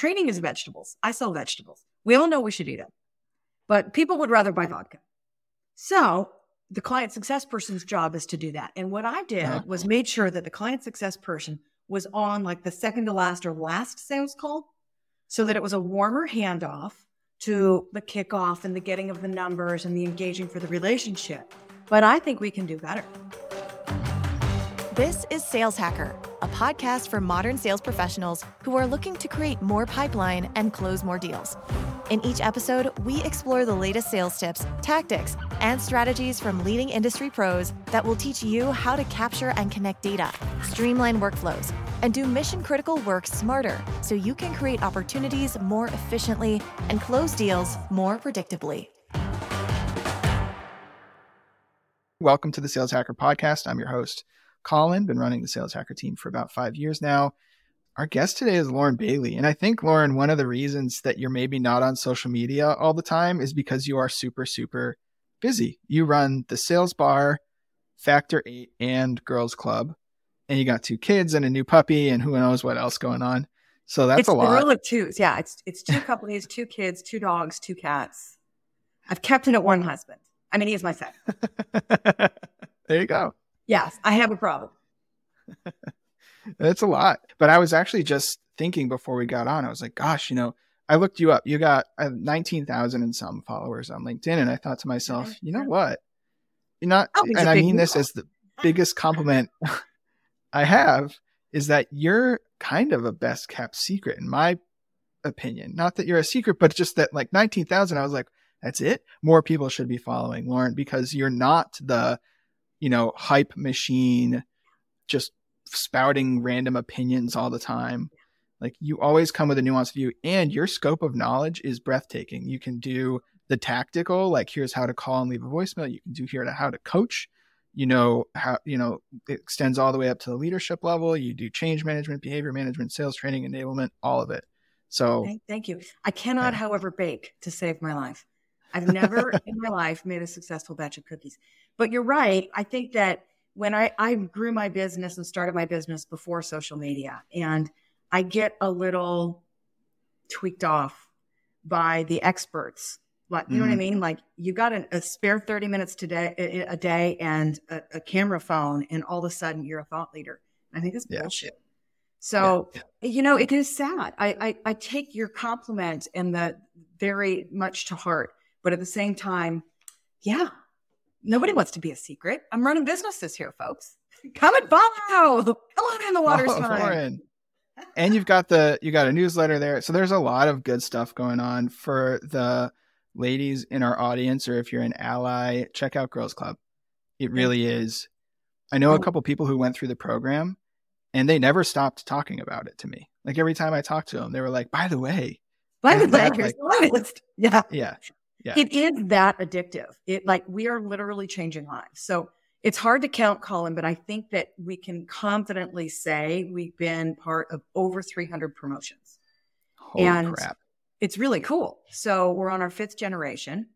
training is vegetables. I sell vegetables. We all know we should eat them, but people would rather buy vodka. So the client success person's job is to do that. And what I did uh-huh. was made sure that the client success person was on like the second to last or last sales call so that it was a warmer handoff to the kickoff and the getting of the numbers and the engaging for the relationship. But I think we can do better. This is Sales Hacker, a podcast for modern sales professionals who are looking to create more pipeline and close more deals. In each episode, we explore the latest sales tips, tactics, and strategies from leading industry pros that will teach you how to capture and connect data, streamline workflows, and do mission critical work smarter so you can create opportunities more efficiently and close deals more predictably. Welcome to the Sales Hacker Podcast. I'm your host, Colin, been running the Sales Hacker team for about five years now. Our guest today is Lauren Bailey. And I think, Lauren, one of the reasons that you're maybe not on social media all the time is because you are super, super busy. You run the sales bar, Factor 8, and Girls Club. And you got two kids and a new puppy and who knows what else going on. So that's it's a lot. It's of twos. Yeah. It's, it's two companies, two kids, two dogs, two cats. I've kept in at one husband. I mean, he is my son. there you go. Yes, I have a problem. That's a lot. But I was actually just thinking before we got on, I was like, gosh, you know, I looked you up. You got uh, 19,000 and some followers on LinkedIn. And I thought to myself, you know what? You're not, and I mean this as the biggest compliment I have is that you're kind of a best kept secret in my opinion. Not that you're a secret, but just that like 19,000, I was like, that's it. More people should be following Lauren because you're not the you know, hype machine, just spouting random opinions all the time. Like you always come with a nuanced view, and your scope of knowledge is breathtaking. You can do the tactical, like here's how to call and leave a voicemail. You can do here to how to coach. You know how you know it extends all the way up to the leadership level. You do change management, behavior management, sales training, enablement, all of it. So thank, thank you. I cannot, yeah. however, bake to save my life. I've never in my life made a successful batch of cookies. But you're right. I think that when I, I grew my business and started my business before social media, and I get a little tweaked off by the experts. Like, you mm-hmm. know what I mm-hmm. mean? Like you got an, a spare 30 minutes today, a, day and a, a, camera phone, and all of a sudden you're a thought leader. I think that's yeah. bullshit. So, yeah. you know, it is sad. I, I, I take your compliment and the very much to heart. But at the same time, yeah, nobody wants to be a secret. I'm running businesses here, folks. Come and follow. On in the water's oh, and you've got the you got a newsletter there. So there's a lot of good stuff going on for the ladies in our audience, or if you're an ally, check out Girls Club. It really is. I know a oh. couple people who went through the program and they never stopped talking about it to me. Like every time I talked to them, they were like, by the way, by the way, like, yeah. Yeah. Yeah. It is that addictive. It like we are literally changing lives. So it's hard to count, Colin, but I think that we can confidently say we've been part of over 300 promotions. Holy and crap. it's really cool. So we're on our fifth generation,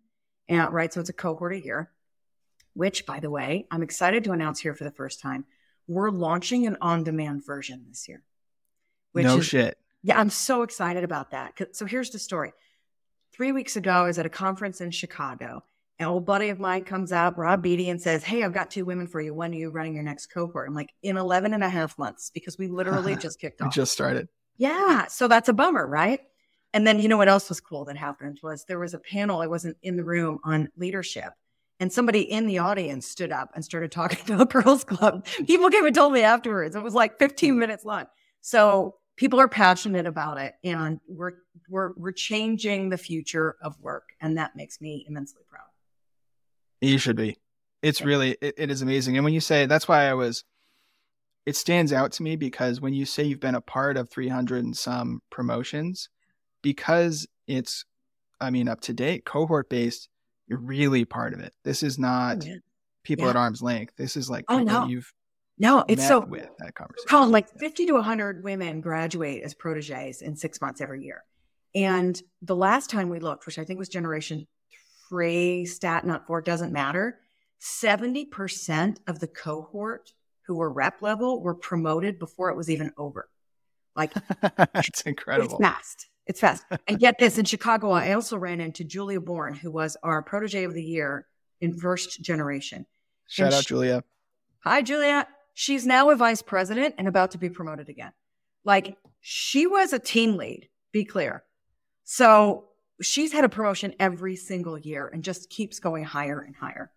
and right. So it's a cohort a year, which, by the way, I'm excited to announce here for the first time. We're launching an on-demand version this year. no is, shit. Yeah, I'm so excited about that. So here's the story three weeks ago, I was at a conference in Chicago. An old buddy of mine comes out, Rob Beatty, and says, Hey, I've got two women for you. When are you running your next cohort? I'm like, in 11 and a half months, because we literally just kicked off. just started. Yeah. So that's a bummer, right? And then, you know what else was cool that happened was there was a panel, I wasn't in the room on leadership. And somebody in the audience stood up and started talking about Girls Club. People came and told me afterwards. It was like 15 minutes long. So people are passionate about it and we're we're we're changing the future of work and that makes me immensely proud. You should be. It's really it, it is amazing. And when you say that's why i was it stands out to me because when you say you've been a part of 300 and some promotions because it's i mean up to date cohort based you're really part of it. This is not people yeah. at arm's length. This is like oh, no. you've no, it's so with that conversation. Colin, like 50 to 100 women graduate as proteges in six months every year. And the last time we looked, which I think was generation three, stat not four, doesn't matter. 70% of the cohort who were rep level were promoted before it was even over. Like that's incredible. It's fast. It's fast. and get this in Chicago, I also ran into Julia Bourne, who was our protege of the year in first generation. Shout and out, she, Julia. Hi, Julia. She's now a vice president and about to be promoted again. Like she was a team lead, be clear. So she's had a promotion every single year and just keeps going higher and higher.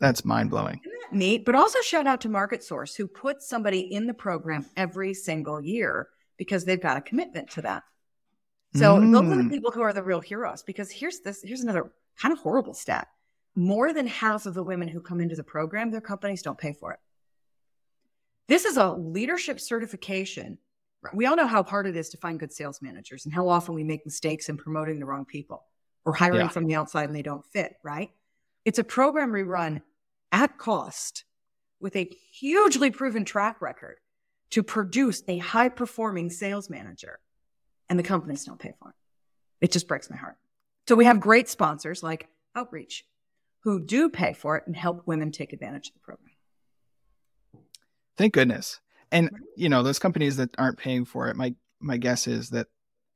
That's mind blowing. Neat. But also shout out to Market Source, who puts somebody in the program every single year because they've got a commitment to that. So mm. those are the mm. people who are the real heroes. Because here's this, here's another kind of horrible stat. More than half of the women who come into the program, their companies don't pay for it. This is a leadership certification. We all know how hard it is to find good sales managers and how often we make mistakes in promoting the wrong people or hiring yeah. from the outside and they don't fit, right? It's a program we run at cost with a hugely proven track record to produce a high performing sales manager and the companies don't pay for it. It just breaks my heart. So we have great sponsors like Outreach who do pay for it and help women take advantage of the program. Thank goodness. And mm-hmm. you know, those companies that aren't paying for it, my my guess is that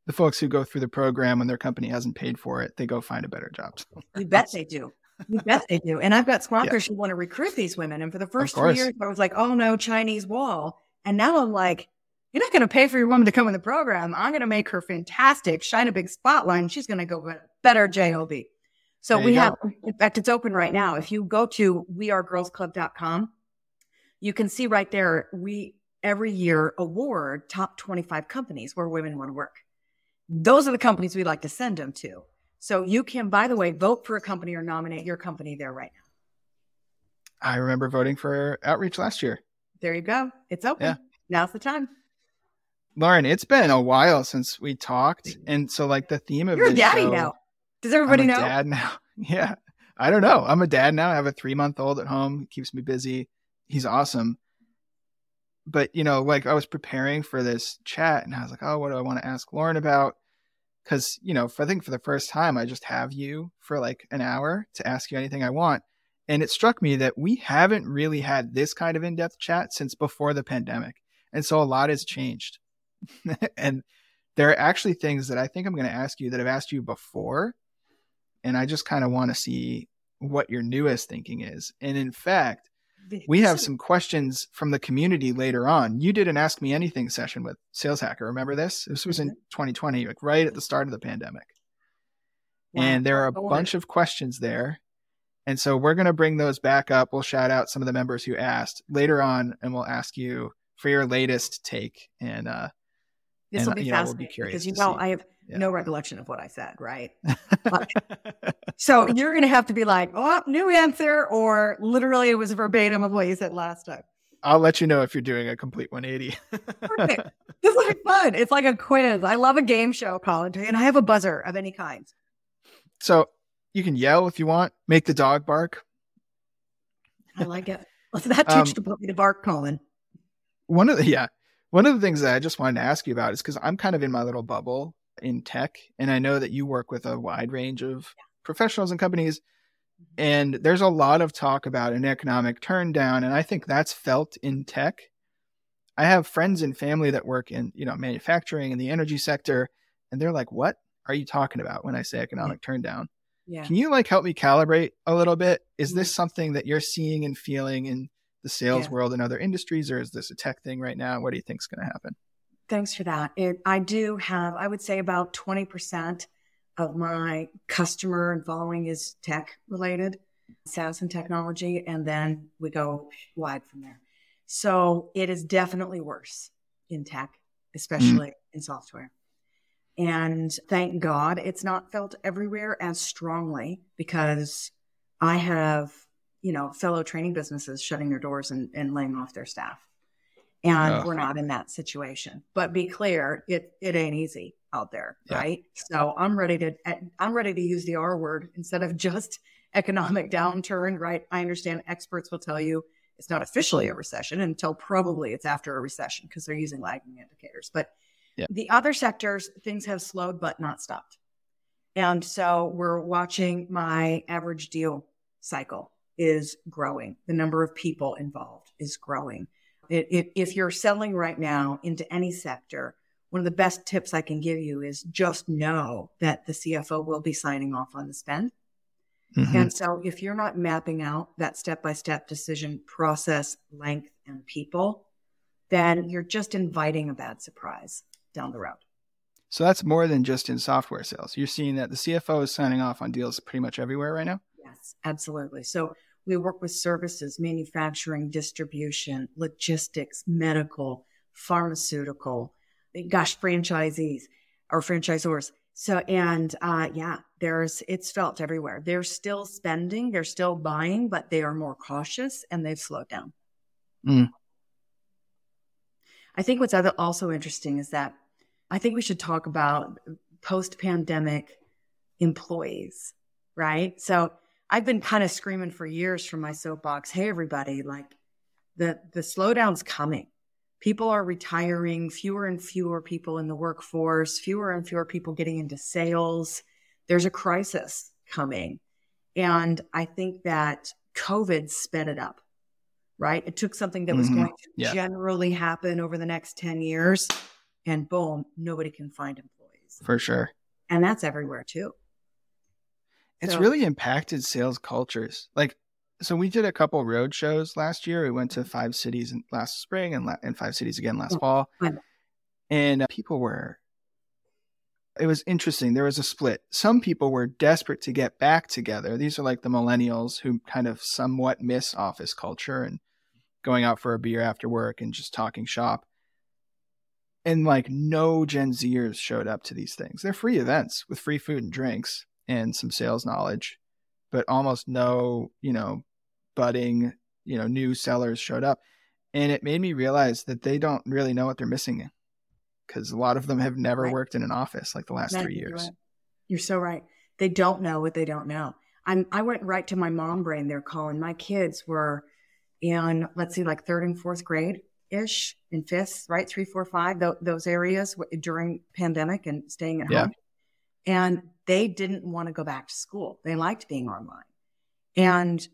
the folks who go through the program when their company hasn't paid for it, they go find a better job. You bet they do. You bet they do. And I've got squawkers yeah. who want to recruit these women. And for the first three years, I was like, oh no, Chinese wall. And now I'm like, you're not going to pay for your woman to come in the program. I'm going to make her fantastic, shine a big spotlight, and she's going to go with a better JOB. So we have, in fact, it's open right now. If you go to wearegirlsclub.com, you can see right there, we every year award top 25 companies where women want to work. Those are the companies we like to send them to. So you can, by the way, vote for a company or nominate your company there right now. I remember voting for Outreach last year. There you go. It's open. Yeah. Now's the time. Lauren, it's been a while since we talked. And so like the theme of You're a daddy show, now. Does everybody know? Dad now. Yeah. I don't know. I'm a dad now. I have a three month old at home. He keeps me busy. He's awesome. But you know, like I was preparing for this chat and I was like, oh, what do I want to ask Lauren about? Cause, you know, for, I think for the first time I just have you for like an hour to ask you anything I want. And it struck me that we haven't really had this kind of in-depth chat since before the pandemic. And so a lot has changed. and there are actually things that I think I'm going to ask you that I've asked you before and I just kind of want to see what your newest thinking is. And in fact, we have some questions from the community later on. You did an Ask Me Anything session with Sales Hacker. Remember this? This was in 2020, mm-hmm. like right at the start of the pandemic. Wow. And there are a bunch of questions there. And so we're going to bring those back up. We'll shout out some of the members who asked later on, and we'll ask you for your latest take. And uh, this will be you know, fascinating we'll be because you know. I have yeah. no recollection of what I said, right? so you're going to have to be like, oh, new answer, or literally it was verbatim of what you said last time. I'll let you know if you're doing a complete 180. Perfect. It's like fun. It's like a quiz. I love a game show, Colin, and I have a buzzer of any kind. So you can yell if you want. Make the dog bark. I like it. Let's not teach um, the puppy to bark, Colin. One of the yeah, one of the things that I just wanted to ask you about is because I'm kind of in my little bubble in tech. And I know that you work with a wide range of professionals and companies. And there's a lot of talk about an economic turn down. And I think that's felt in tech. I have friends and family that work in, you know, manufacturing and the energy sector. And they're like, what are you talking about when I say economic turn down? Yeah. Can you like help me calibrate a little bit? Is this mm-hmm. something that you're seeing and feeling in the sales yeah. world and other industries, or is this a tech thing right now? What do you think is going to happen? Thanks for that. It, I do have, I would say about 20% of my customer and following is tech related, SaaS and technology, and then we go wide from there. So it is definitely worse in tech, especially mm. in software. And thank God it's not felt everywhere as strongly because I have, you know, fellow training businesses shutting their doors and, and laying off their staff and oh. we're not in that situation. But be clear, it it ain't easy out there, yeah. right? So I'm ready to eh, I'm ready to use the R word instead of just economic downturn, right? I understand experts will tell you it's not officially a recession until probably it's after a recession because they're using lagging indicators. But yeah. the other sectors, things have slowed but not stopped. And so we're watching my average deal cycle is growing. The number of people involved is growing it, it, if you're selling right now into any sector one of the best tips I can give you is just know that the CFO will be signing off on the spend. Mm-hmm. And so if you're not mapping out that step by step decision process, length, and people, then you're just inviting a bad surprise down the road. So that's more than just in software sales. You're seeing that the CFO is signing off on deals pretty much everywhere right now? Yes, absolutely. So we work with services, manufacturing, distribution, logistics, medical, pharmaceutical, gosh, franchisees or franchisors. So, and uh, yeah, there's, it's felt everywhere. They're still spending, they're still buying, but they are more cautious and they've slowed down. Mm. I think what's also interesting is that I think we should talk about post pandemic employees, right? So I've been kind of screaming for years from my soapbox, hey, everybody, like the, the slowdown's coming. People are retiring, fewer and fewer people in the workforce, fewer and fewer people getting into sales. There's a crisis coming. And I think that COVID sped it up, right? It took something that was mm-hmm. going to yeah. generally happen over the next 10 years, and boom, nobody can find employees. For sure. And that's everywhere too. It's so, really impacted sales cultures. Like, so we did a couple road shows last year. We went to five cities in, last spring and, la- and five cities again last fall. And uh, people were, it was interesting. There was a split. Some people were desperate to get back together. These are like the millennials who kind of somewhat miss office culture and going out for a beer after work and just talking shop. And like no Gen Zers showed up to these things. They're free events with free food and drinks and some sales knowledge, but almost no, you know, budding, you know, new sellers showed up. And it made me realize that they don't really know what they're missing because a lot of them have never right. worked in an office like the last three years. Right. You're so right. They don't know what they don't know. I'm, I went right to my mom brain there, Colin. My kids were in, let's see, like third and fourth grade ish, in fifth, right? Three, four, five, th- those areas during pandemic and staying at yeah. home. And they didn't want to go back to school. They liked being online. And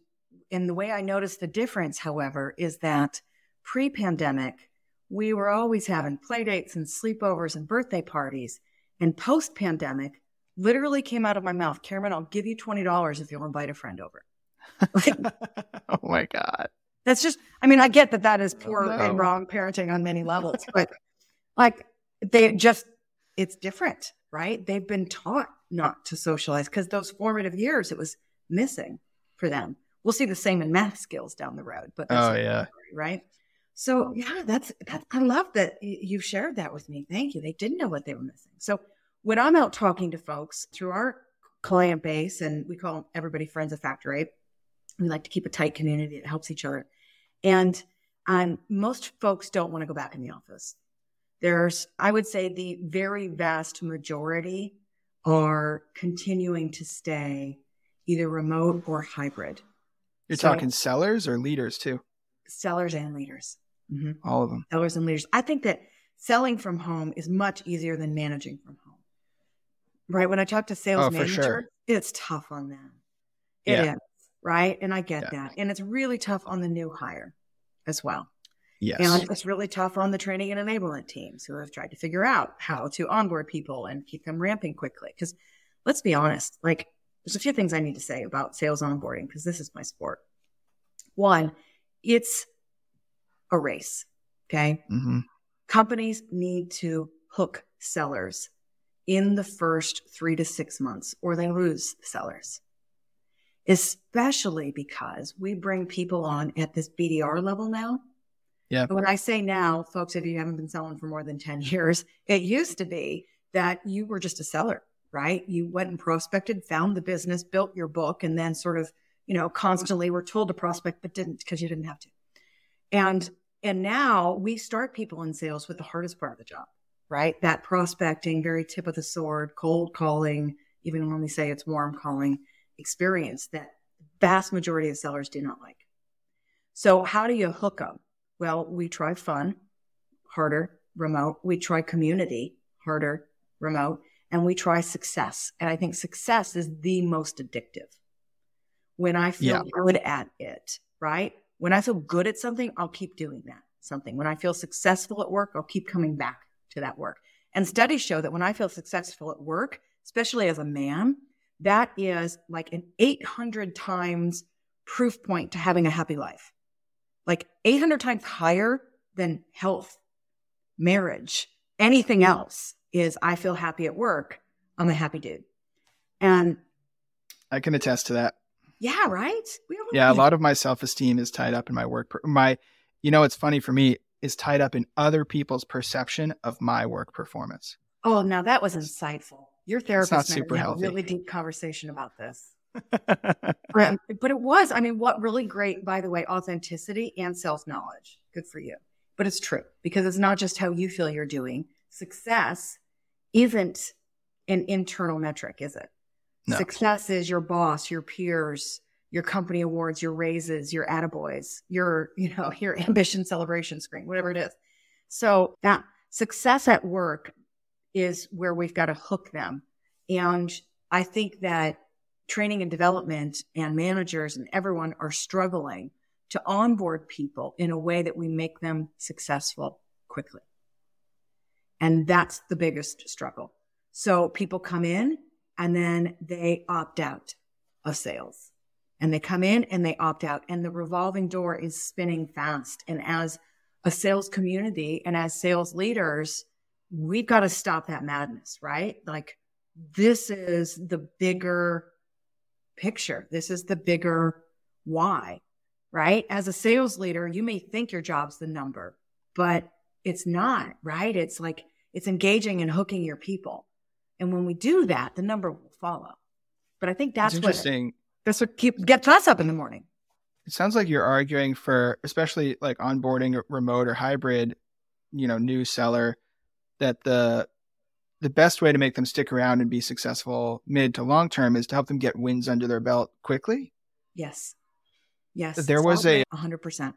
and the way I noticed the difference, however, is that pre-pandemic, we were always having play dates and sleepovers and birthday parties. And post-pandemic, literally came out of my mouth, Cameron, I'll give you $20 if you'll invite a friend over. oh my God. That's just, I mean, I get that that is oh, poor oh, no. and wrong parenting on many levels, but like they just, it's different, right? They've been taught not to socialize because those formative years it was missing for them. We'll see the same in math skills down the road, but oh yeah, right. So yeah, that's that. I love that you shared that with me. Thank you. They didn't know what they were missing. So when I'm out talking to folks through our client base, and we call everybody friends of Factor Eight, we like to keep a tight community that helps each other. And um, most folks don't want to go back in the office. There's, I would say, the very vast majority are continuing to stay either remote or hybrid. You're so, talking sellers or leaders too? Sellers and leaders. Mm-hmm. All of them. Sellers and leaders. I think that selling from home is much easier than managing from home. Right. When I talk to sales oh, manager, sure. it's tough on them. It yeah. is, Right. And I get yeah. that. And it's really tough on the new hire as well. Yes. And it's really tough on the training and enablement teams who have tried to figure out how to onboard people and keep them ramping quickly. Because let's be honest, like there's a few things I need to say about sales onboarding because this is my sport. One, it's a race. Okay. Mm-hmm. Companies need to hook sellers in the first three to six months or they lose sellers, especially because we bring people on at this BDR level now yeah. When I say now, folks, if you haven't been selling for more than 10 years, it used to be that you were just a seller, right? You went and prospected, found the business, built your book, and then sort of, you know, constantly were told to prospect, but didn't because you didn't have to. And and now we start people in sales with the hardest part of the job, right? That prospecting, very tip of the sword, cold calling, even when we say it's warm calling experience that vast majority of sellers do not like. So how do you hook them? Well, we try fun, harder, remote. We try community, harder, remote. And we try success. And I think success is the most addictive. When I feel yeah. good at it, right? When I feel good at something, I'll keep doing that something. When I feel successful at work, I'll keep coming back to that work. And studies show that when I feel successful at work, especially as a man, that is like an 800 times proof point to having a happy life. Like 800 times higher than health, marriage, anything else is I feel happy at work. I'm a happy dude. And I can attest to that. Yeah, right? yeah, a lot of my self-esteem is tied up in my work. My, you know, it's funny for me is tied up in other people's perception of my work performance. Oh, now that was insightful. Your therapist not super healthy. a really deep conversation about this. Um, but it was, I mean, what really great, by the way, authenticity and self knowledge. Good for you. But it's true because it's not just how you feel you're doing. Success isn't an internal metric, is it? No. Success is your boss, your peers, your company awards, your raises, your attaboys, your, you know, your ambition celebration screen, whatever it is. So that success at work is where we've got to hook them. And I think that training and development and managers and everyone are struggling to onboard people in a way that we make them successful quickly. And that's the biggest struggle. So people come in and then they opt out of sales and they come in and they opt out and the revolving door is spinning fast. And as a sales community and as sales leaders, we've got to stop that madness, right? Like this is the bigger picture. This is the bigger why, right? As a sales leader, you may think your job's the number, but it's not, right? It's like it's engaging and hooking your people. And when we do that, the number will follow. But I think that's interesting. What that's what keep gets us up in the morning. It sounds like you're arguing for, especially like onboarding remote or hybrid, you know, new seller, that the the best way to make them stick around and be successful mid to long term is to help them get wins under their belt quickly. Yes. Yes. There was a 100%.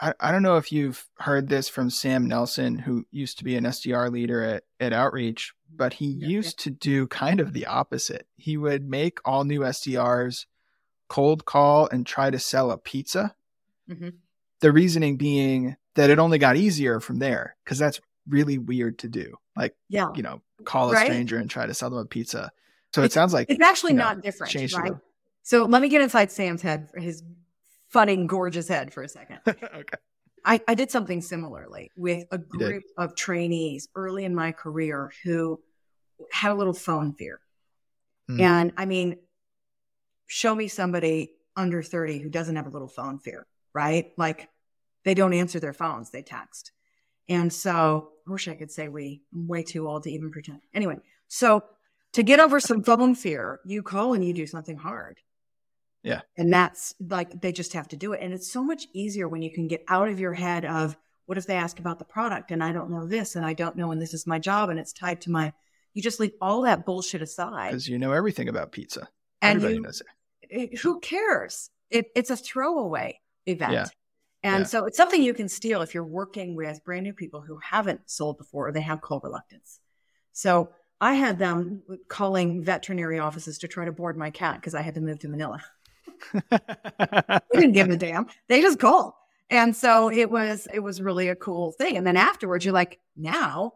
I, I don't know if you've heard this from Sam Nelson, who used to be an SDR leader at, at Outreach, but he yeah, used yeah. to do kind of the opposite. He would make all new SDRs cold call and try to sell a pizza. Mm-hmm. The reasoning being that it only got easier from there because that's really weird to do. Like, yeah. you know, call a right? stranger and try to sell them a pizza. So it sounds like it's actually you know, not different, right? So let me get inside Sam's head, his funny, gorgeous head for a second. okay. I, I did something similarly with a group of trainees early in my career who had a little phone fear. Mm. And I mean, show me somebody under 30 who doesn't have a little phone fear, right? Like they don't answer their phones, they text. And so I wish I could say we, I'm way too old to even pretend. Anyway, so to get over some phone fear, you call and you do something hard. Yeah. And that's like, they just have to do it. And it's so much easier when you can get out of your head of, what if they ask about the product and I don't know this and I don't know and this is my job and it's tied to my, you just leave all that bullshit aside. Because you know everything about pizza. And Everybody you, knows it. it. Who cares? It, it's a throwaway event. Yeah. And yeah. so it's something you can steal if you're working with brand new people who haven't sold before or they have cold reluctance. So I had them calling veterinary offices to try to board my cat because I had to move to Manila. they didn't give a damn. They just called. And so it was it was really a cool thing. And then afterwards, you're like, now,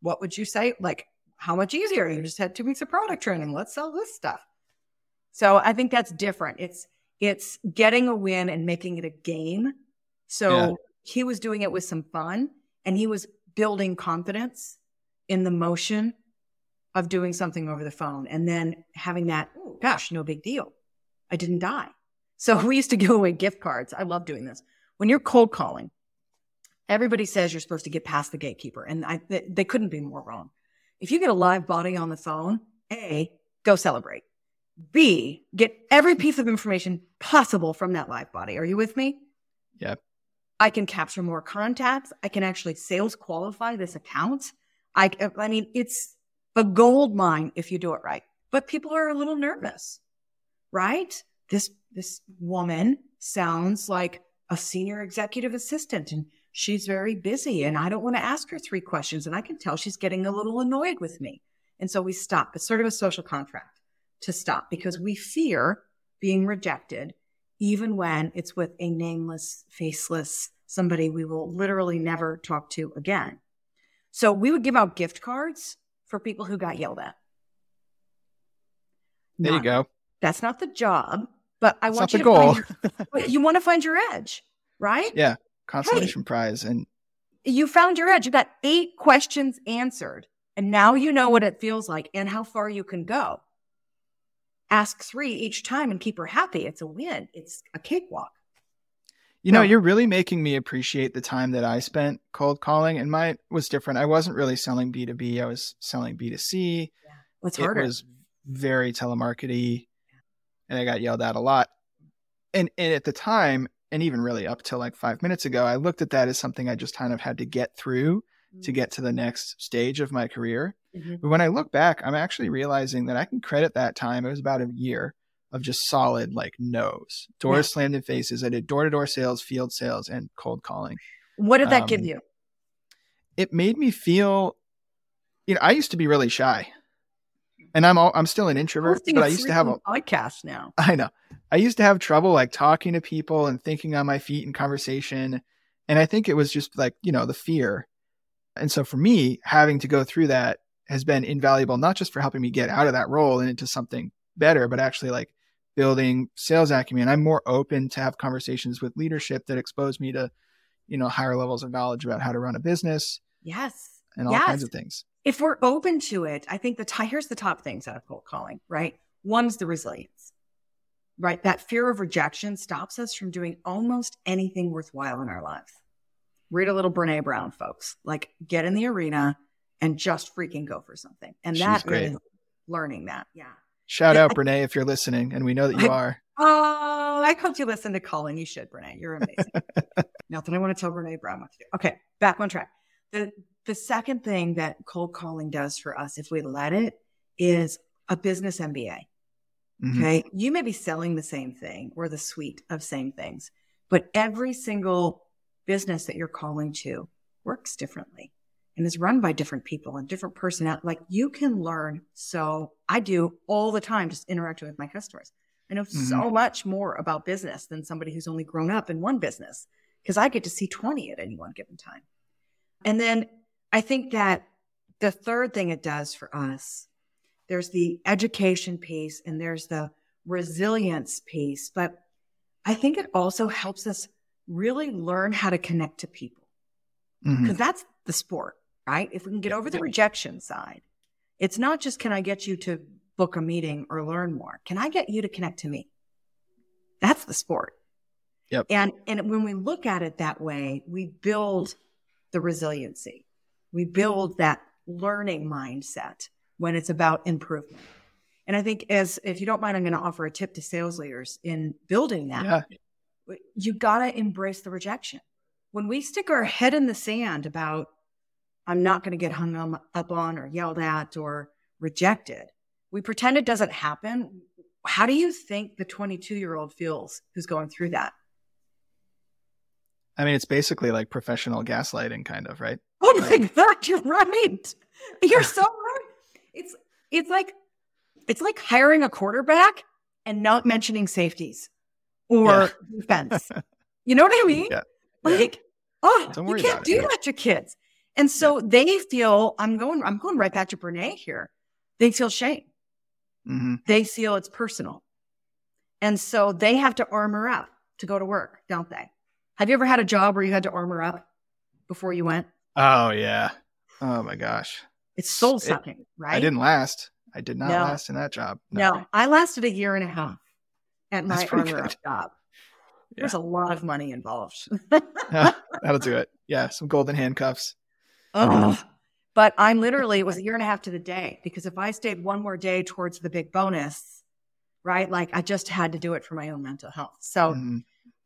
what would you say? Like, how much easier? You just had two weeks of product training. Let's sell this stuff. So I think that's different. It's it's getting a win and making it a game. So yeah. he was doing it with some fun and he was building confidence in the motion of doing something over the phone and then having that, oh, gosh, no big deal. I didn't die. So we used to give away gift cards. I love doing this. When you're cold calling, everybody says you're supposed to get past the gatekeeper, and I, they, they couldn't be more wrong. If you get a live body on the phone, A, go celebrate. B, get every piece of information possible from that live body. Are you with me? Yep. I can capture more contacts. I can actually sales qualify this account. I, I mean, it's a gold mine if you do it right. But people are a little nervous right? This, this woman sounds like a senior executive assistant and she's very busy and I don't want to ask her three questions. And I can tell she's getting a little annoyed with me. And so we stop. It's sort of a social contract to stop because we fear being rejected, even when it's with a nameless, faceless somebody we will literally never talk to again. So we would give out gift cards for people who got yelled at. There you go. That's not the job, but I it's want you to goal. Find your, you want to find your edge, right? Yeah, consolation hey, prize, and you found your edge. You got eight questions answered, and now you know what it feels like and how far you can go. Ask three each time and keep her happy. It's a win. It's a cakewalk. You know, you're really making me appreciate the time that I spent cold calling, and mine was different. I wasn't really selling B2B, I was selling B2C. Yeah. What's harder? It was very telemarkety, and I got yelled at a lot. And, and at the time, and even really up till like five minutes ago, I looked at that as something I just kind of had to get through mm-hmm. to get to the next stage of my career. Mm-hmm. But when I look back, I'm actually realizing that I can credit that time. It was about a year of just solid like no's. Doors yeah. slammed in faces. I did door to door sales, field sales, and cold calling. What did that um, give you? It made me feel, you know, I used to be really shy, and I'm all, I'm still an introvert, but I used to have a podcast now. I know. I used to have trouble like talking to people and thinking on my feet in conversation, and I think it was just like you know the fear. And so for me, having to go through that has been invaluable, not just for helping me get out of that role and into something better, but actually like building sales acumen. I'm more open to have conversations with leadership that expose me to, you know, higher levels of knowledge about how to run a business. Yes. And all yes. kinds of things. If we're open to it, I think the t- here's the top things out of cold calling, right? One's the resilience, right? That fear of rejection stops us from doing almost anything worthwhile in our lives. Read a little Brene Brown, folks. Like get in the arena and just freaking go for something. And She's that great. is learning that. Yeah. Shout out, Brene, if you're listening, and we know that you are. Oh, I hope you listen to Colin. You should, Brene. You're amazing. Nothing I want to tell Brene Brown what to do. Okay, back on track. The the second thing that cold calling does for us, if we let it, is a business MBA. Mm-hmm. Okay, you may be selling the same thing or the suite of same things, but every single business that you're calling to works differently and is run by different people and different personality. Like you can learn. So I do all the time, just interacting with my customers. I know mm-hmm. so much more about business than somebody who's only grown up in one business because I get to see 20 at any one given time. And then I think that the third thing it does for us, there's the education piece and there's the resilience piece, but I think it also helps us really learn how to connect to people because mm-hmm. that's the sport right? If we can get over the rejection side, it's not just can I get you to book a meeting or learn more? Can I get you to connect to me? That's the sport. Yep. And and when we look at it that way, we build the resiliency. We build that learning mindset when it's about improvement. And I think as if you don't mind, I'm going to offer a tip to sales leaders in building that. Yeah. You got to embrace the rejection. When we stick our head in the sand about I'm not going to get hung um, up on or yelled at or rejected. We pretend it doesn't happen. How do you think the 22 year old feels who's going through that? I mean, it's basically like professional gaslighting, kind of, right? Oh my God, you're right. You're so right. It's it's like it's like hiring a quarterback and not mentioning safeties or yeah. defense. You know what I mean? Yeah. Like, oh, you can't do that to kids. And so yeah. they feel I'm going, I'm going right back to Brene here. They feel shame. Mm-hmm. They feel it's personal. And so they have to armor up to go to work, don't they? Have you ever had a job where you had to armor up before you went? Oh yeah. Oh my gosh. It's soul sucking, right? I didn't last. I did not no. last in that job. No. no. I lasted a year and a half at my armor up job. Yeah. There's a lot of money involved. That'll do it. Yeah, some golden handcuffs. Ugh. But I'm literally, it was a year and a half to the day because if I stayed one more day towards the big bonus, right? Like I just had to do it for my own mental health. So mm-hmm.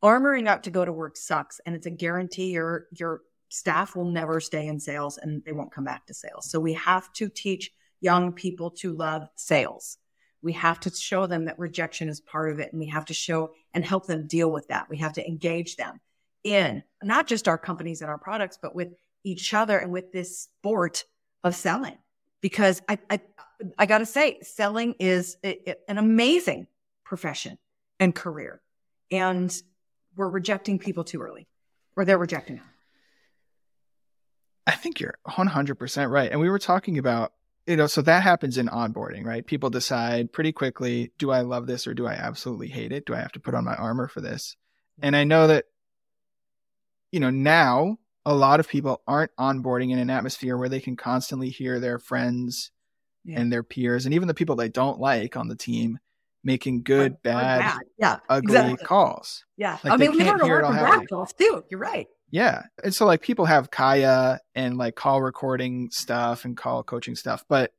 armoring up to go to work sucks. And it's a guarantee your, your staff will never stay in sales and they won't come back to sales. So we have to teach young people to love sales. We have to show them that rejection is part of it. And we have to show and help them deal with that. We have to engage them in not just our companies and our products, but with each other and with this sport of selling. Because I, I, I got to say, selling is an amazing profession and career. And we're rejecting people too early, or they're rejecting them. I think you're 100% right. And we were talking about, you know, so that happens in onboarding, right? People decide pretty quickly, do I love this or do I absolutely hate it? Do I have to put on my armor for this? And I know that, you know, now a lot of people aren't onboarding in an atmosphere where they can constantly hear their friends yeah. and their peers and even the people they don't like on the team making good, bad, bad, yeah, ugly exactly. calls. Yeah. Like I mean, we learn a lot from bad calls too. You're right. Yeah. And so like people have Kaya and like call recording stuff and call coaching stuff, but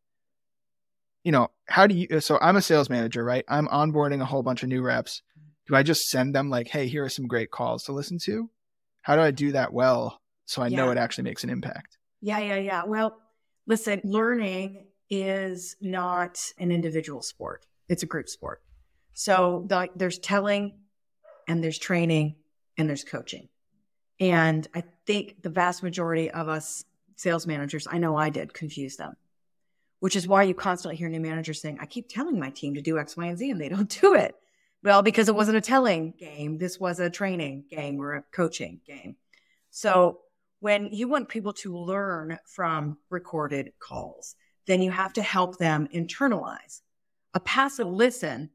you know, how do you uh, so I'm a sales manager, right? I'm onboarding a whole bunch of new reps. Do I just send them like, "Hey, here are some great calls to listen to?" How do I do that well so I yeah. know it actually makes an impact? Yeah, yeah, yeah. Well, listen, learning is not an individual sport. It's a group sport. So the, there's telling and there's training and there's coaching. And I think the vast majority of us sales managers, I know I did, confuse them, which is why you constantly hear new managers saying, I keep telling my team to do X, Y, and Z, and they don't do it. Well, because it wasn't a telling game. This was a training game or a coaching game. So when you want people to learn from recorded calls, then you have to help them internalize. A passive listen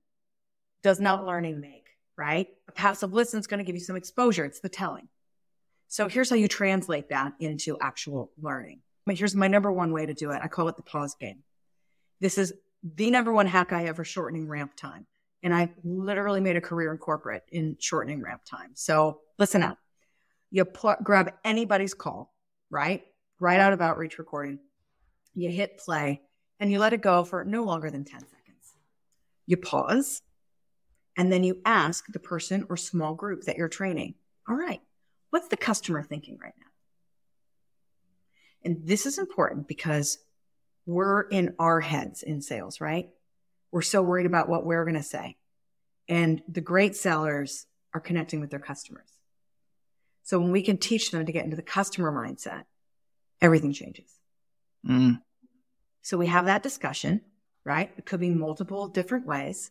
does not learning make, right? A passive listen is going to give you some exposure. It's the telling. So here's how you translate that into actual learning. But here's my number one way to do it. I call it the pause game. This is the number one hack I ever shortening ramp time. And I literally made a career in corporate in shortening ramp time. So listen up. You pl- grab anybody's call, right? Right out of outreach recording. You hit play and you let it go for no longer than 10 seconds. You pause and then you ask the person or small group that you're training, all right, What's the customer thinking right now? And this is important because we're in our heads in sales, right? We're so worried about what we're going to say. And the great sellers are connecting with their customers. So when we can teach them to get into the customer mindset, everything changes. Mm. So we have that discussion, right? It could be multiple different ways.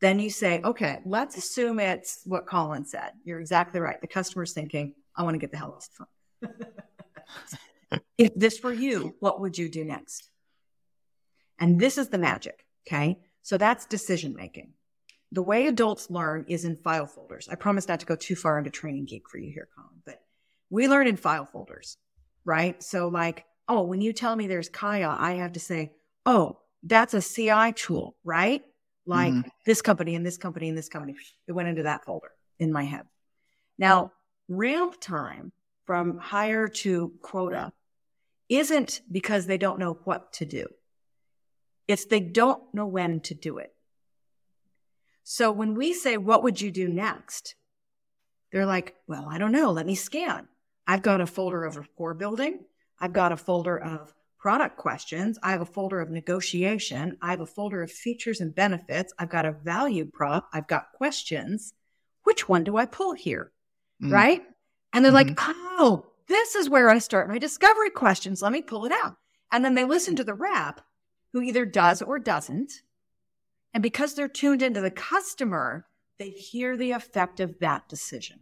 Then you say, okay, let's assume it's what Colin said. You're exactly right. The customer's thinking, I want to get the hell off the phone. if this were you, what would you do next? And this is the magic. Okay. So that's decision making. The way adults learn is in file folders. I promise not to go too far into training geek for you here, Colin, but we learn in file folders, right? So like, oh, when you tell me there's Kaya, I have to say, oh, that's a CI tool, right? like mm-hmm. this company and this company and this company. It went into that folder in my head. Now, ramp time from hire to quota isn't because they don't know what to do. It's they don't know when to do it. So when we say, what would you do next? They're like, well, I don't know. Let me scan. I've got a folder of rapport building. I've got a folder of product questions. I have a folder of negotiation. I have a folder of features and benefits. I've got a value prop. I've got questions. Which one do I pull here? Mm. Right. And they're mm-hmm. like, oh, this is where I start my discovery questions. Let me pull it out. And then they listen to the rep who either does or doesn't. And because they're tuned into the customer, they hear the effect of that decision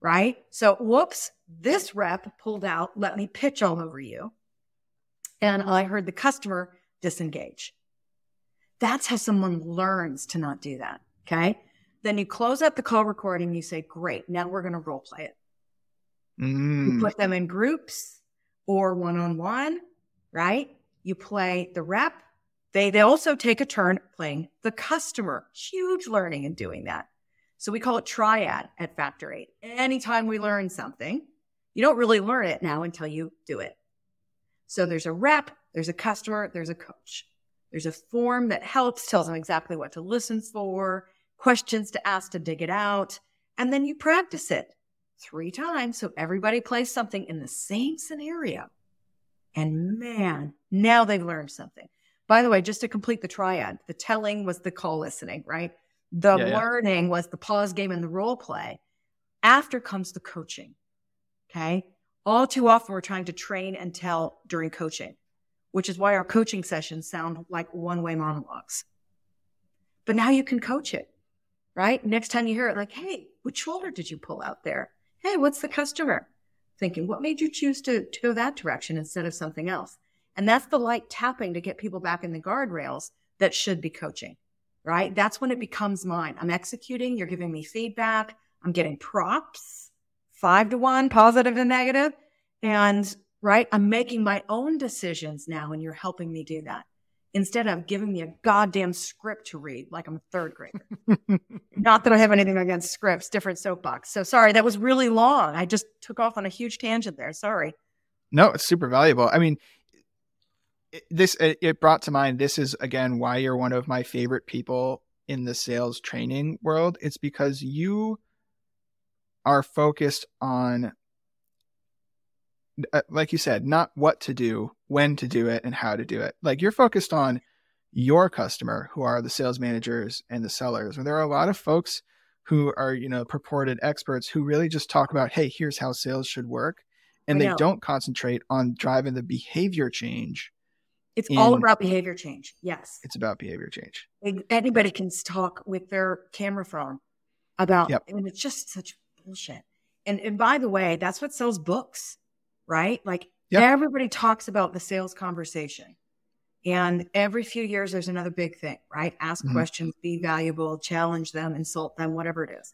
right? So, whoops, this rep pulled out, let me pitch all over you. And I heard the customer disengage. That's how someone learns to not do that. Okay. Then you close out the call recording. You say, great. Now we're going to role play it. Mm. You put them in groups or one on one, right? You play the rep. They, they also take a turn playing the customer. Huge learning in doing that. So we call it triad at Factor 8. Anytime we learn something, you don't really learn it now until you do it. So there's a rep, there's a customer, there's a coach. There's a form that helps, tells them exactly what to listen for, questions to ask to dig it out, and then you practice it three times so everybody plays something in the same scenario. And man, now they've learned something. By the way, just to complete the triad, the telling was the call listening, right? The yeah, learning yeah. was the pause game and the role play. After comes the coaching. Okay. All too often we're trying to train and tell during coaching, which is why our coaching sessions sound like one way monologues. But now you can coach it, right? Next time you hear it, like, hey, which shoulder did you pull out there? Hey, what's the customer thinking, what made you choose to, to go that direction instead of something else? And that's the light tapping to get people back in the guardrails that should be coaching, right? That's when it becomes mine. I'm executing, you're giving me feedback, I'm getting props, five to one, positive and negative. negative, And right, I'm making my own decisions now, and you're helping me do that instead of giving me a goddamn script to read like I'm a third grader. Not that I have anything against scripts, different soapbox. So sorry, that was really long. I just took off on a huge tangent there. Sorry. No, it's super valuable. I mean, this it brought to mind this is again why you're one of my favorite people in the sales training world. It's because you are focused on uh, like you said, not what to do, when to do it, and how to do it. Like you're focused on your customer, who are the sales managers and the sellers. And there are a lot of folks who are, you know, purported experts who really just talk about, hey, here's how sales should work. And they don't concentrate on driving the behavior change. It's in, all about behavior change. Yes. It's about behavior change. Anybody can talk with their camera phone about, yep. I mean, it's just such bullshit. And, and by the way, that's what sells books right? Like yep. everybody talks about the sales conversation. And every few years, there's another big thing, right? Ask mm-hmm. questions, be valuable, challenge them, insult them, whatever it is.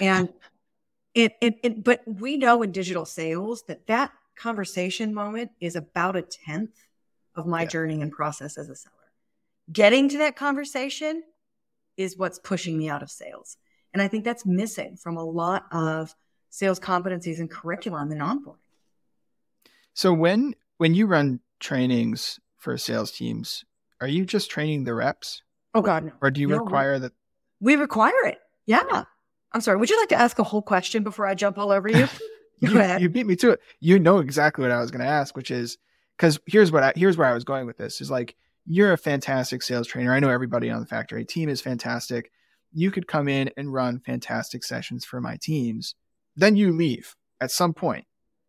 And it, it, it, but we know in digital sales that that conversation moment is about a tenth of my yeah. journey and process as a seller. Getting to that conversation is what's pushing me out of sales. And I think that's missing from a lot of sales competencies and curriculum and onboarding. So when when you run trainings for sales teams, are you just training the reps? Oh God, no. Or do you no, require that? We require it. Yeah. I'm sorry. Would you like to ask a whole question before I jump all over you? you, you, beat me to it. You know exactly what I was going to ask, which is because here's what I, here's where I was going with this is like you're a fantastic sales trainer. I know everybody on the Factor 8 team is fantastic. You could come in and run fantastic sessions for my teams. Then you leave at some point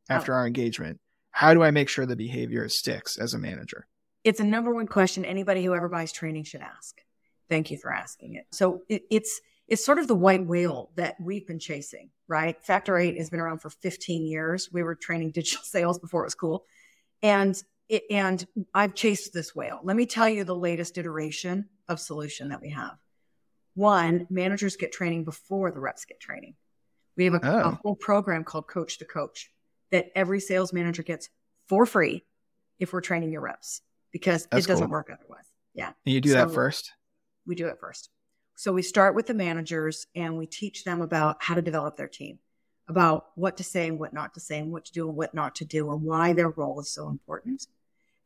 after oh. our engagement how do I make sure the behavior sticks as a manager? It's a number one question anybody who ever buys training should ask. Thank you for asking it. So it, it's it's sort of the white whale that we've been chasing, right? Factor 8 has been around for 15 years. We were training digital sales before it was cool. And it, and I've chased this whale. Let me tell you the latest iteration of solution that we have. One, managers get training before the reps get training. We have a, oh. a whole program called Coach to Coach that every sales manager gets for free if we're training your reps because That's it doesn't cool. work otherwise. Yeah. And you do so that first? We do it first. So we start with the managers and we teach them about how to develop their team, about what to say and what not to say, and what to do and what not to do, and why their role is so important.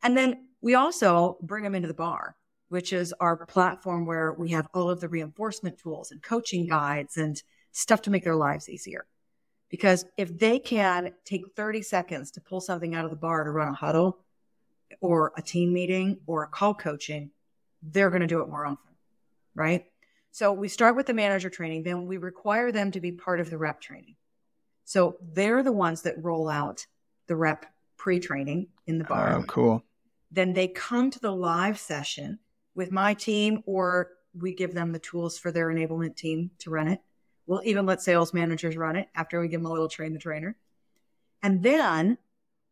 And then we also bring them into the bar, which is our platform where we have all of the reinforcement tools and coaching guides and stuff to make their lives easier. Because if they can take 30 seconds to pull something out of the bar to run a huddle or a team meeting or a call coaching, they're going to do it more often, right? So we start with the manager training, then we require them to be part of the rep training. So they're the ones that roll out the rep pre training in the bar. Oh, cool. Then they come to the live session with my team, or we give them the tools for their enablement team to run it. We'll even let sales managers run it after we give them a little train the trainer. And then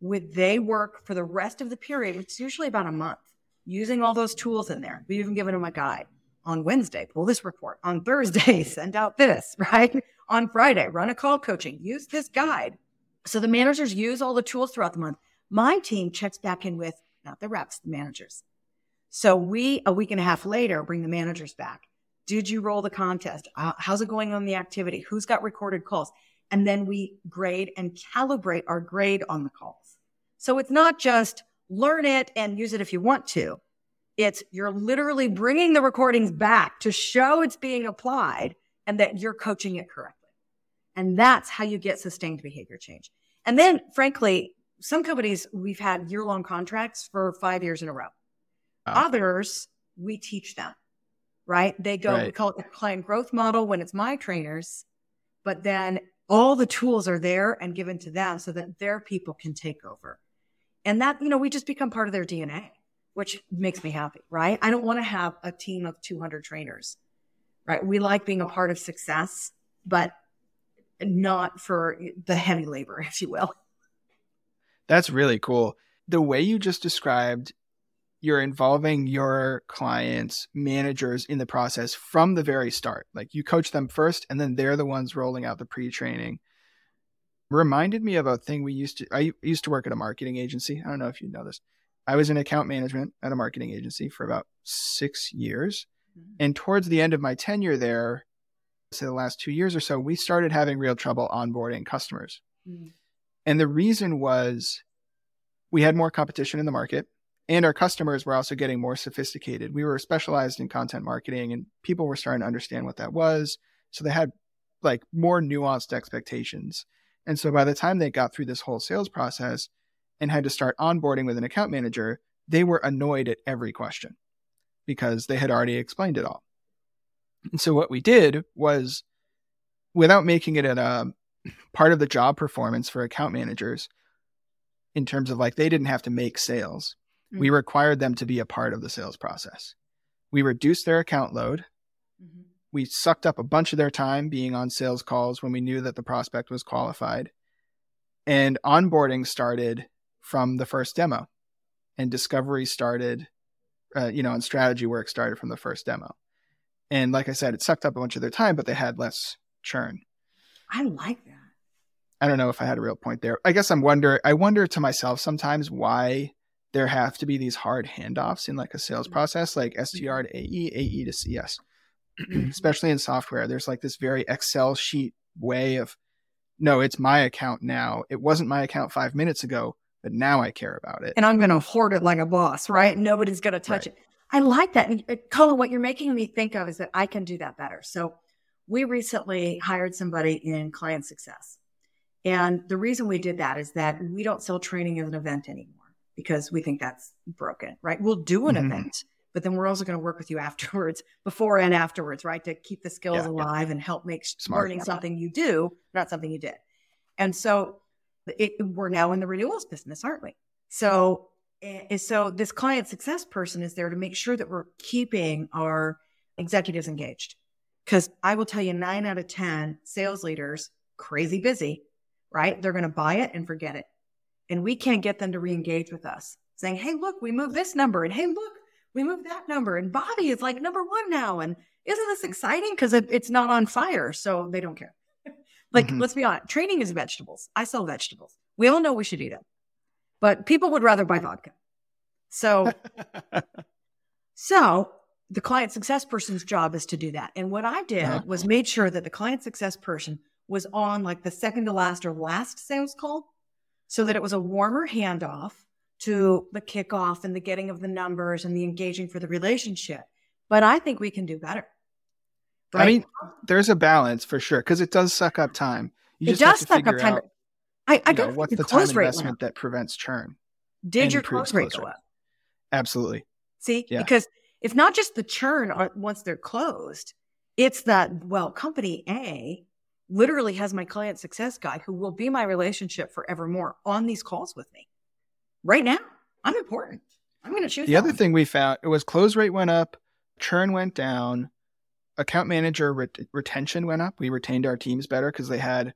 would they work for the rest of the period, which is usually about a month, using all those tools in there. We've even given them a guide. On Wednesday, pull this report. On Thursday, send out this, right? On Friday, run a call coaching. Use this guide. So the managers use all the tools throughout the month. My team checks back in with not the reps, the managers. So we, a week and a half later, bring the managers back. Did you roll the contest? Uh, how's it going on the activity? Who's got recorded calls? And then we grade and calibrate our grade on the calls. So it's not just learn it and use it if you want to. It's you're literally bringing the recordings back to show it's being applied and that you're coaching it correctly. And that's how you get sustained behavior change. And then, frankly, some companies we've had year long contracts for five years in a row. Oh. Others, we teach them right? They go, right. we call it the client growth model when it's my trainers, but then all the tools are there and given to them so that their people can take over. And that, you know, we just become part of their DNA, which makes me happy, right? I don't want to have a team of 200 trainers, right? We like being a part of success, but not for the heavy labor, if you will. That's really cool. The way you just described you're involving your clients, managers in the process from the very start. Like you coach them first and then they're the ones rolling out the pre-training. Reminded me of a thing we used to I used to work at a marketing agency. I don't know if you know this. I was in account management at a marketing agency for about 6 years. Mm-hmm. And towards the end of my tenure there, say the last 2 years or so, we started having real trouble onboarding customers. Mm-hmm. And the reason was we had more competition in the market and our customers were also getting more sophisticated. We were specialized in content marketing and people were starting to understand what that was. So they had like more nuanced expectations. And so by the time they got through this whole sales process and had to start onboarding with an account manager, they were annoyed at every question because they had already explained it all. And so what we did was without making it a part of the job performance for account managers in terms of like they didn't have to make sales Mm-hmm. We required them to be a part of the sales process. We reduced their account load. Mm-hmm. We sucked up a bunch of their time being on sales calls when we knew that the prospect was qualified. And onboarding started from the first demo, and discovery started, uh, you know, and strategy work started from the first demo. And like I said, it sucked up a bunch of their time, but they had less churn. I like that. I don't know if I had a real point there. I guess I'm wonder I wonder to myself sometimes why there have to be these hard handoffs in like a sales mm-hmm. process, like SDR mm-hmm. to AE, AE to CS, mm-hmm. especially in software. There's like this very Excel sheet way of, no, it's my account now. It wasn't my account five minutes ago, but now I care about it. And I'm going to hoard it like a boss, right? Nobody's going to touch right. it. I like that. And uh, Colin, what you're making me think of is that I can do that better. So we recently hired somebody in client success. And the reason we did that is that we don't sell training as an event anymore because we think that's broken, right? We'll do an mm-hmm. event, but then we're also going to work with you afterwards, before and afterwards, right? To keep the skills yeah, alive yeah. and help make Smart. learning something you do, not something you did. And so it, we're now in the renewals business, aren't we? So, and so this client success person is there to make sure that we're keeping our executives engaged. Because I will tell you, nine out of 10 sales leaders, crazy busy, right? They're going to buy it and forget it and we can't get them to re-engage with us saying hey look we moved this number and hey look we moved that number and bobby is like number one now and isn't this exciting because it, it's not on fire so they don't care like mm-hmm. let's be honest training is vegetables i sell vegetables we all know we should eat them but people would rather buy vodka so so the client success person's job is to do that and what i did uh-huh. was made sure that the client success person was on like the second to last or last sales call so that it was a warmer handoff to the kickoff and the getting of the numbers and the engaging for the relationship. But I think we can do better. Right? I mean, there's a balance for sure because it does suck up time. You it does suck up time. Out, I, I got what's the time investment that prevents churn. Did your close rate go up? Absolutely. See, yeah. because if not just the churn once they're closed; it's that well, company A literally has my client success guy who will be my relationship forevermore on these calls with me right now. I'm important. I'm going to choose. The other one. thing we found it was close rate went up, churn went down, account manager ret- retention went up. We retained our teams better because they had,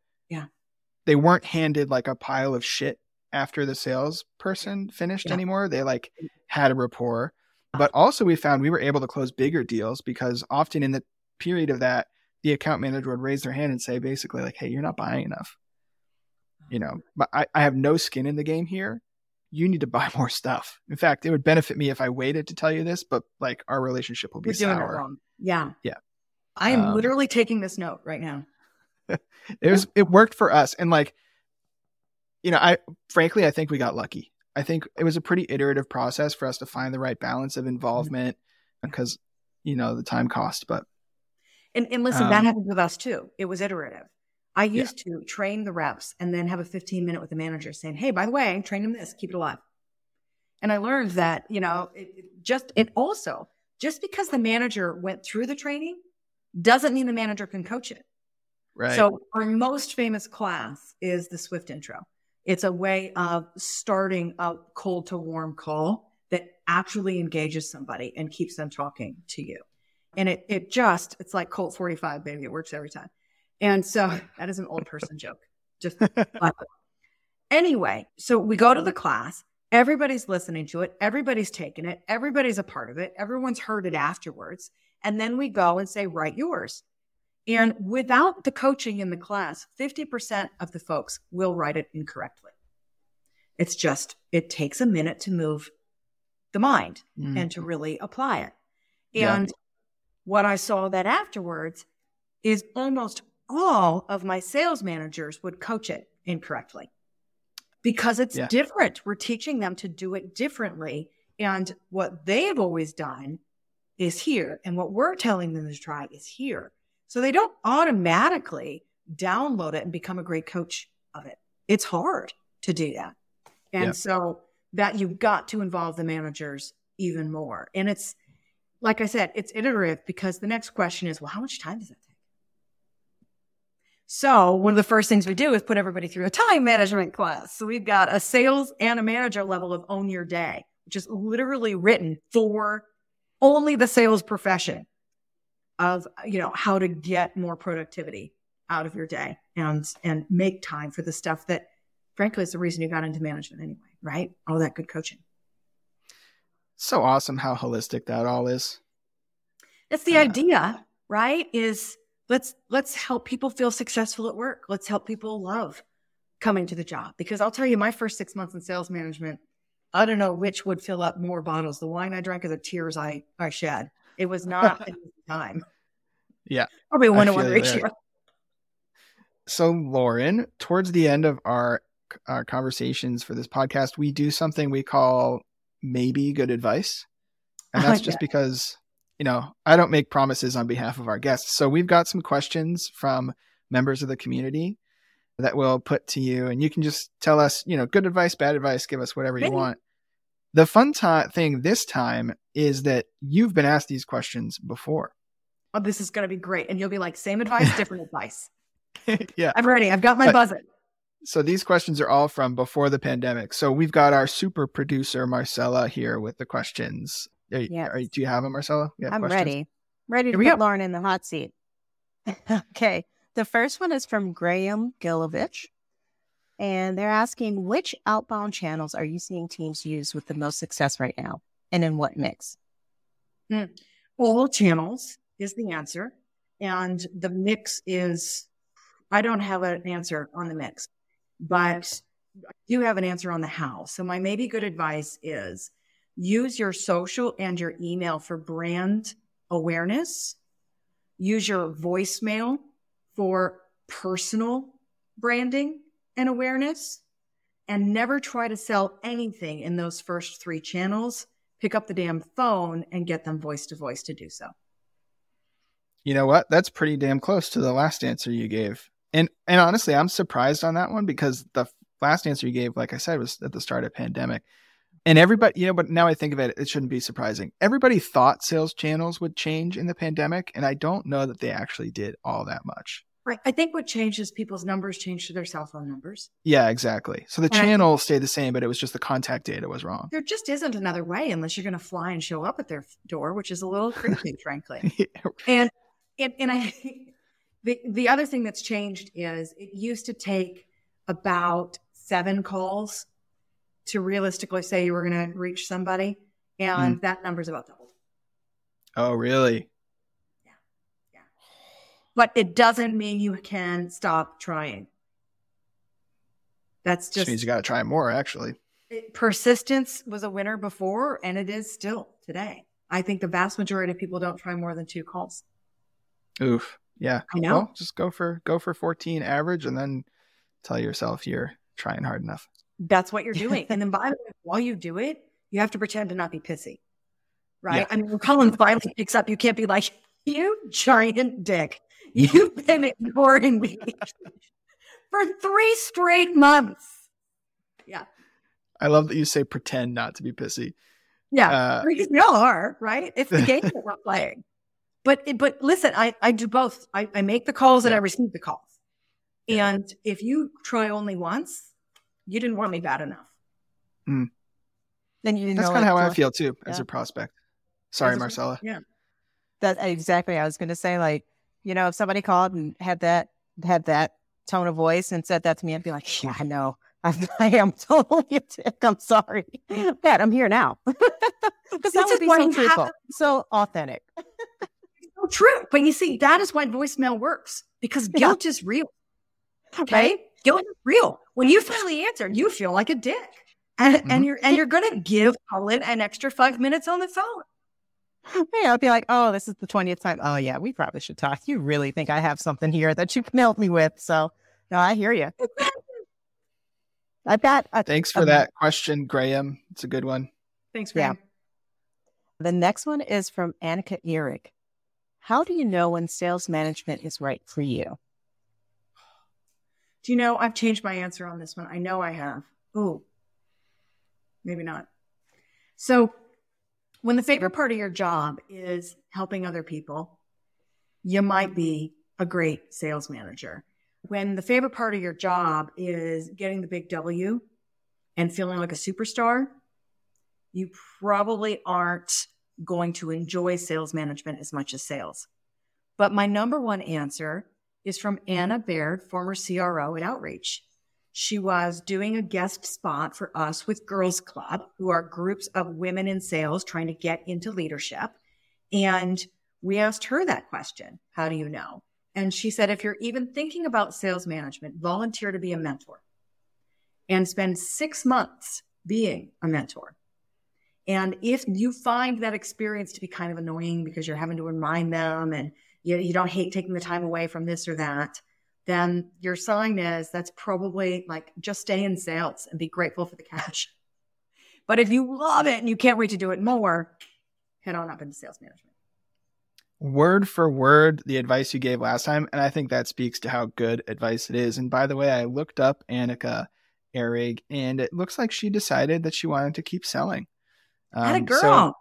they weren't handed like a pile of shit after the salesperson finished yeah. anymore. They like had a rapport. But also, we found we were able to close bigger deals because often in the period of that, the account manager would raise their hand and say basically like, "Hey, you're not buying enough. You know, but I, I have no skin in the game here. You need to buy more stuff. In fact, it would benefit me if I waited to tell you this, but like our relationship will be you're sour. Yeah, yeah. I am um, literally taking this note right now. it was it worked for us, and like, you know, I frankly I think we got lucky. I think it was a pretty iterative process for us to find the right balance of involvement because you know the time cost, but and, and listen, um, that happened with us too. It was iterative. I used yeah. to train the reps and then have a 15 minute with the manager saying, Hey, by the way, train them this, keep it alive. And I learned that, you know, it, it just, it also, just because the manager went through the training doesn't mean the manager can coach it. Right. So our most famous class is the Swift intro. It's a way of starting a cold to warm call that actually engages somebody and keeps them talking to you. And it, it just, it's like Colt 45, baby. It works every time. And so that is an old person joke. Just Anyway, so we go to the class. Everybody's listening to it. Everybody's taking it. Everybody's a part of it. Everyone's heard it afterwards. And then we go and say, write yours. And without the coaching in the class, 50% of the folks will write it incorrectly. It's just, it takes a minute to move the mind mm. and to really apply it. And yeah. what I saw that afterwards is almost all of my sales managers would coach it incorrectly because it's yeah. different. We're teaching them to do it differently. And what they've always done is here. And what we're telling them to try is here. So they don't automatically download it and become a great coach of it. It's hard to do that. And yeah. so that you've got to involve the managers even more. And it's, like I said, it's iterative because the next question is, well, how much time does that take? So one of the first things we do is put everybody through a time management class. So we've got a sales and a manager level of own your day, which is literally written for only the sales profession of, you know, how to get more productivity out of your day and, and make time for the stuff that frankly is the reason you got into management anyway, right? All that good coaching. So awesome how holistic that all is. That's the uh, idea, right? Is let's let's help people feel successful at work. Let's help people love coming to the job. Because I'll tell you, my first six months in sales management, I don't know which would fill up more bottles, the wine I drank or the tears I, I shed. It was not a time. Yeah. Probably one to one ratio. So, Lauren, towards the end of our our conversations for this podcast, we do something we call maybe good advice. And oh, that's just because, you know, I don't make promises on behalf of our guests. So we've got some questions from members of the community that we'll put to you and you can just tell us, you know, good advice, bad advice, give us whatever you want. The fun t- thing this time is that you've been asked these questions before. Oh, this is going to be great. And you'll be like, same advice, different advice. yeah. I'm ready. I've got my but, buzzer. So these questions are all from before the pandemic. So we've got our super producer Marcella here with the questions. Yeah. Do you have them, Marcella? Yeah. I'm questions? ready. Ready to put go. Lauren in the hot seat. okay. The first one is from Graham Gilovich. And they're asking which outbound channels are you seeing teams use with the most success right now? And in what mix? Mm. All channels is the answer. And the mix is, I don't have an answer on the mix but I do have an answer on the how. So my maybe good advice is use your social and your email for brand awareness. Use your voicemail for personal branding and awareness and never try to sell anything in those first three channels. Pick up the damn phone and get them voice to voice to do so. You know what? That's pretty damn close to the last answer you gave. And and honestly, I'm surprised on that one because the last answer you gave, like I said, was at the start of pandemic. And everybody, you know, but now I think of it, it shouldn't be surprising. Everybody thought sales channels would change in the pandemic, and I don't know that they actually did all that much. Right. I think what changed is people's numbers changed to their cell phone numbers. Yeah, exactly. So the and channel stayed the same, but it was just the contact data was wrong. There just isn't another way unless you're going to fly and show up at their door, which is a little creepy, frankly. yeah. And and and I the, the other thing that's changed is it used to take about seven calls to realistically say you were going to reach somebody. And mm. that number's about doubled. Oh, really? But it doesn't mean you can stop trying. That's just. Which means you got to try more, actually. It, persistence was a winner before, and it is still today. I think the vast majority of people don't try more than two calls. Oof. Yeah. I know. Well, just go for go for 14 average and then tell yourself you're trying hard enough. That's what you're doing. and then by the way, while you do it, you have to pretend to not be pissy. Right? Yeah. I mean, when Colin finally picks up, you can't be like, you giant dick. You've been ignoring me for three straight months. Yeah. I love that you say pretend not to be pissy. Yeah. Uh, we all are, right? It's the game that we're playing. But but listen, I, I do both. I, I make the calls yeah. and I receive the calls. Yeah. And if you try only once, you didn't want me bad enough. Mm. Then you That's kind of how I feel too yeah. as a prospect. Sorry, as Marcella. yeah. That exactly. I was going to say, like, you know, if somebody called and had that had that tone of voice and said that to me, I'd be like, yeah, I know. I, I am totally a dick. I'm sorry. Pat, I'm here now. Because that would be so truthful, so authentic. so true. But you see, that is why voicemail works because guilt is real. Okay. Right? Guilt is real. When you finally answer, you feel like a dick. And, mm-hmm. and you're and you're gonna give Colin an extra five minutes on the phone. Yeah, I'll be like, oh, this is the 20th time. Oh, yeah, we probably should talk. You really think I have something here that you can help me with. So, no, I hear you. I've got a, Thanks for a, that question, Graham. It's a good one. Thanks, Graham. Yeah. The next one is from Annika Ehrig. How do you know when sales management is right for you? Do you know I've changed my answer on this one? I know I have. Oh, maybe not. So, when the favorite part of your job is helping other people, you might be a great sales manager. When the favorite part of your job is getting the big W and feeling like a superstar, you probably aren't going to enjoy sales management as much as sales. But my number one answer is from Anna Baird, former CRO at Outreach. She was doing a guest spot for us with Girls Club, who are groups of women in sales trying to get into leadership. And we asked her that question How do you know? And she said, if you're even thinking about sales management, volunteer to be a mentor and spend six months being a mentor. And if you find that experience to be kind of annoying because you're having to remind them and you, you don't hate taking the time away from this or that, then your sign is that's probably like just stay in sales and be grateful for the cash. But if you love it and you can't wait to do it more, head on up into sales management word for word the advice you gave last time. And I think that speaks to how good advice it is. And by the way, I looked up Annika Ehrig and it looks like she decided that she wanted to keep selling. Um, a girl. So,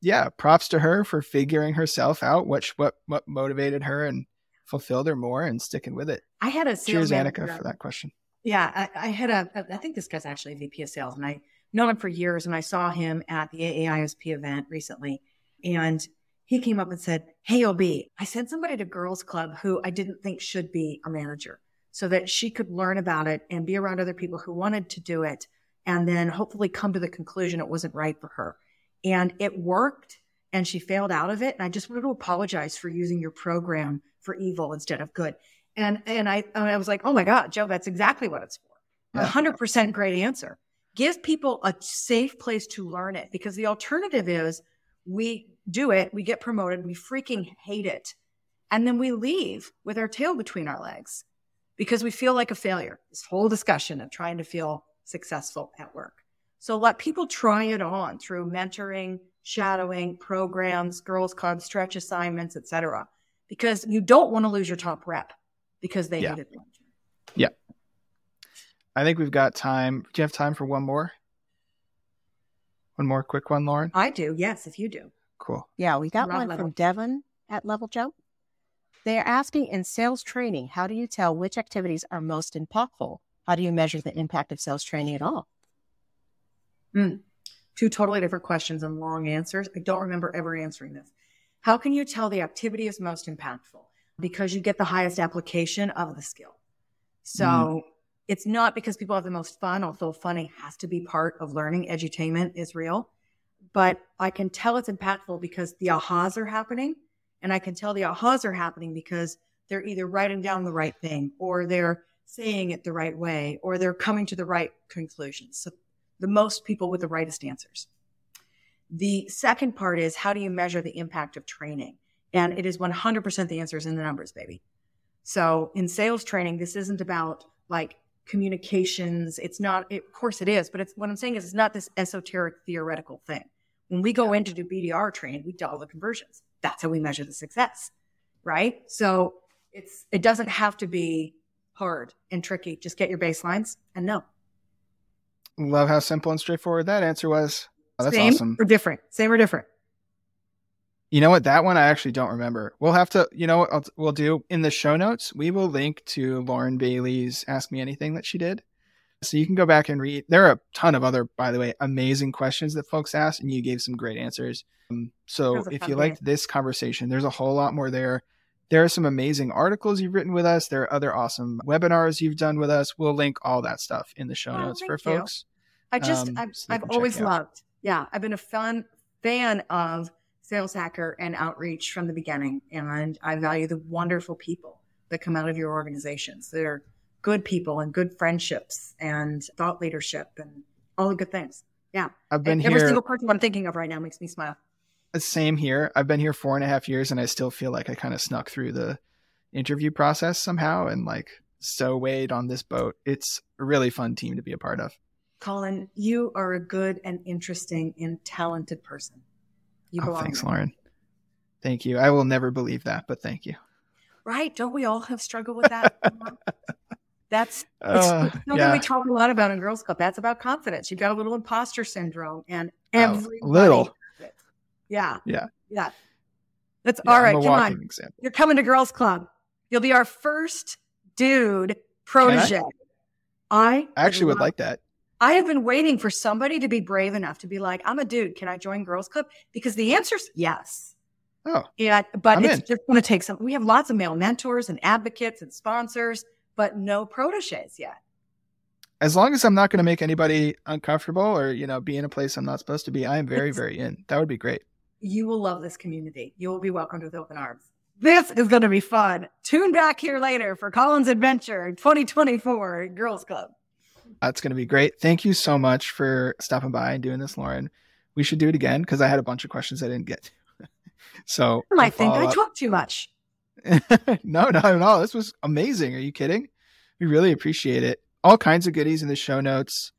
yeah, props to her for figuring herself out, which what, what motivated her and fulfilled her more and sticking with it. I had a Cheers, Annika, for that question. Yeah, I, I had a, I think this guy's actually a VP of sales and I known him for years and I saw him at the AAISP event recently. And he came up and said, Hey, OB, I sent somebody to Girls Club who I didn't think should be a manager so that she could learn about it and be around other people who wanted to do it and then hopefully come to the conclusion it wasn't right for her. And it worked and she failed out of it. And I just wanted to apologize for using your program for evil instead of good. And, and I, and I was like, Oh my God, Joe, that's exactly what it's for. Hundred percent great answer. Give people a safe place to learn it because the alternative is we do it, we get promoted, we freaking hate it. And then we leave with our tail between our legs because we feel like a failure. This whole discussion of trying to feel successful at work. So let people try it on through mentoring, shadowing, programs, girls clubs, stretch assignments, etc. Because you don't want to lose your top rep because they yeah. hated it. Yeah. I think we've got time. Do you have time for one more? One more quick one, Lauren? I do. Yes, if you do. Cool. Yeah, we got one level. from Devon at LevelJump. They are asking in sales training, how do you tell which activities are most impactful? How do you measure the impact of sales training at all? Mm. Two totally different questions and long answers. I don't remember ever answering this. How can you tell the activity is most impactful? Because you get the highest application of the skill. So mm. it's not because people have the most fun, although funny has to be part of learning. Edutainment is real but I can tell it's impactful because the ahas are happening. And I can tell the ahas are happening because they're either writing down the right thing or they're saying it the right way or they're coming to the right conclusions. So the most people with the rightest answers. The second part is how do you measure the impact of training? And it is 100% the answers in the numbers, baby. So in sales training, this isn't about like communications. It's not, it, of course it is, but it's what I'm saying is it's not this esoteric theoretical thing. When we go in to do BDR training, we dial the conversions. That's how we measure the success, right? So it's it doesn't have to be hard and tricky. Just get your baselines and know. Love how simple and straightforward that answer was. Oh, that's Same awesome. or different? Same or different? You know what? That one I actually don't remember. We'll have to, you know what I'll, we'll do in the show notes? We will link to Lauren Bailey's Ask Me Anything that she did. So you can go back and read. There are a ton of other, by the way, amazing questions that folks asked, and you gave some great answers. Um, so if you liked this conversation, there's a whole lot more there. There are some amazing articles you've written with us. There are other awesome webinars you've done with us. We'll link all that stuff in the show oh, notes for you. folks. I just, um, I've, so I've always loved, yeah, I've been a fun fan of Sales Hacker and outreach from the beginning. And I value the wonderful people that come out of your organizations. They're good people and good friendships and thought leadership and all the good things. Yeah. I've been and here. Every single person I'm thinking of right now makes me smile. Same here. I've been here four and a half years and I still feel like I kind of snuck through the interview process somehow and like so weighed on this boat. It's a really fun team to be a part of. Colin, you are a good and interesting and talented person. You oh, belong. Oh, thanks, there. Lauren. Thank you. I will never believe that, but thank you. Right? Don't we all have struggled with that? That's uh, something yeah. we talk a lot about in Girls Club. That's about confidence. You've got a little imposter syndrome, and every oh, little. Yeah. Yeah. Yeah. That's yeah, all right. Come on. Example. You're coming to Girls Club. You'll be our first dude protege. I? I actually would like that. I have been waiting for somebody to be brave enough to be like, I'm a dude. Can I join Girls Club? Because the answer is yes. Oh. Yeah. But I'm it's in. just going to take some. We have lots of male mentors and advocates and sponsors, but no proteges yet. As long as I'm not going to make anybody uncomfortable or, you know, be in a place I'm not supposed to be, I am very, it's, very in. That would be great. You will love this community. You will be welcomed with open arms. This is going to be fun. Tune back here later for Colin's Adventure 2024 Girls Club. That's going to be great. Thank you so much for stopping by and doing this, Lauren. We should do it again because I had a bunch of questions I didn't get to. so I might think I up. talk too much. no, not at all. This was amazing. Are you kidding? We really appreciate it. All kinds of goodies in the show notes.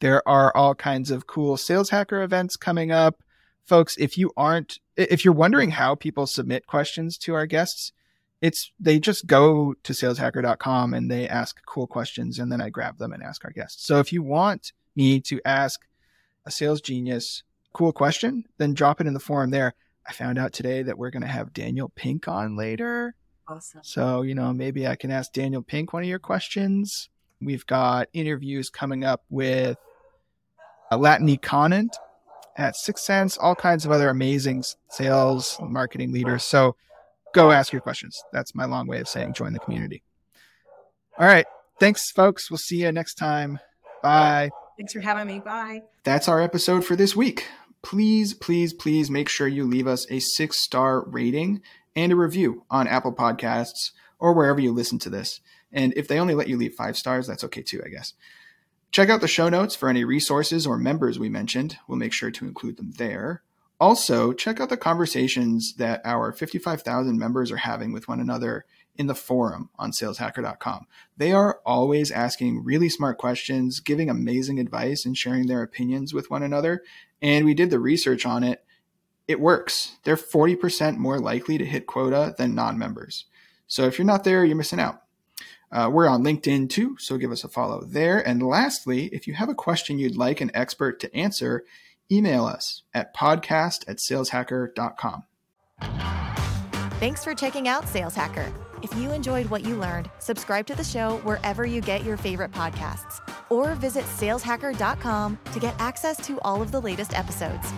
There are all kinds of cool sales hacker events coming up. Folks, if you aren't, if you're wondering mm-hmm. how people submit questions to our guests, it's they just go to saleshacker.com and they ask cool questions and then I grab them and ask our guests. So if you want me to ask a sales genius cool question, then drop it in the forum there. I found out today that we're going to have Daniel Pink on later. Awesome. So, you know, maybe I can ask Daniel Pink one of your questions. We've got interviews coming up with a Latané Conant at 6sense, all kinds of other amazing sales marketing leaders. So go ask your questions. That's my long way of saying join the community. All right. Thanks, folks. We'll see you next time. Bye. Thanks for having me. Bye. That's our episode for this week. Please, please, please make sure you leave us a six star rating and a review on Apple Podcasts or wherever you listen to this. And if they only let you leave five stars, that's okay too, I guess. Check out the show notes for any resources or members we mentioned. We'll make sure to include them there. Also, check out the conversations that our 55,000 members are having with one another in the forum on saleshacker.com. They are always asking really smart questions, giving amazing advice, and sharing their opinions with one another. And we did the research on it. It works. They're 40% more likely to hit quota than non members. So if you're not there, you're missing out. Uh, we're on LinkedIn too, so give us a follow there. And lastly, if you have a question you'd like an expert to answer, email us at podcast at saleshacker.com. Thanks for checking out Sales Hacker. If you enjoyed what you learned, subscribe to the show wherever you get your favorite podcasts or visit saleshacker.com to get access to all of the latest episodes.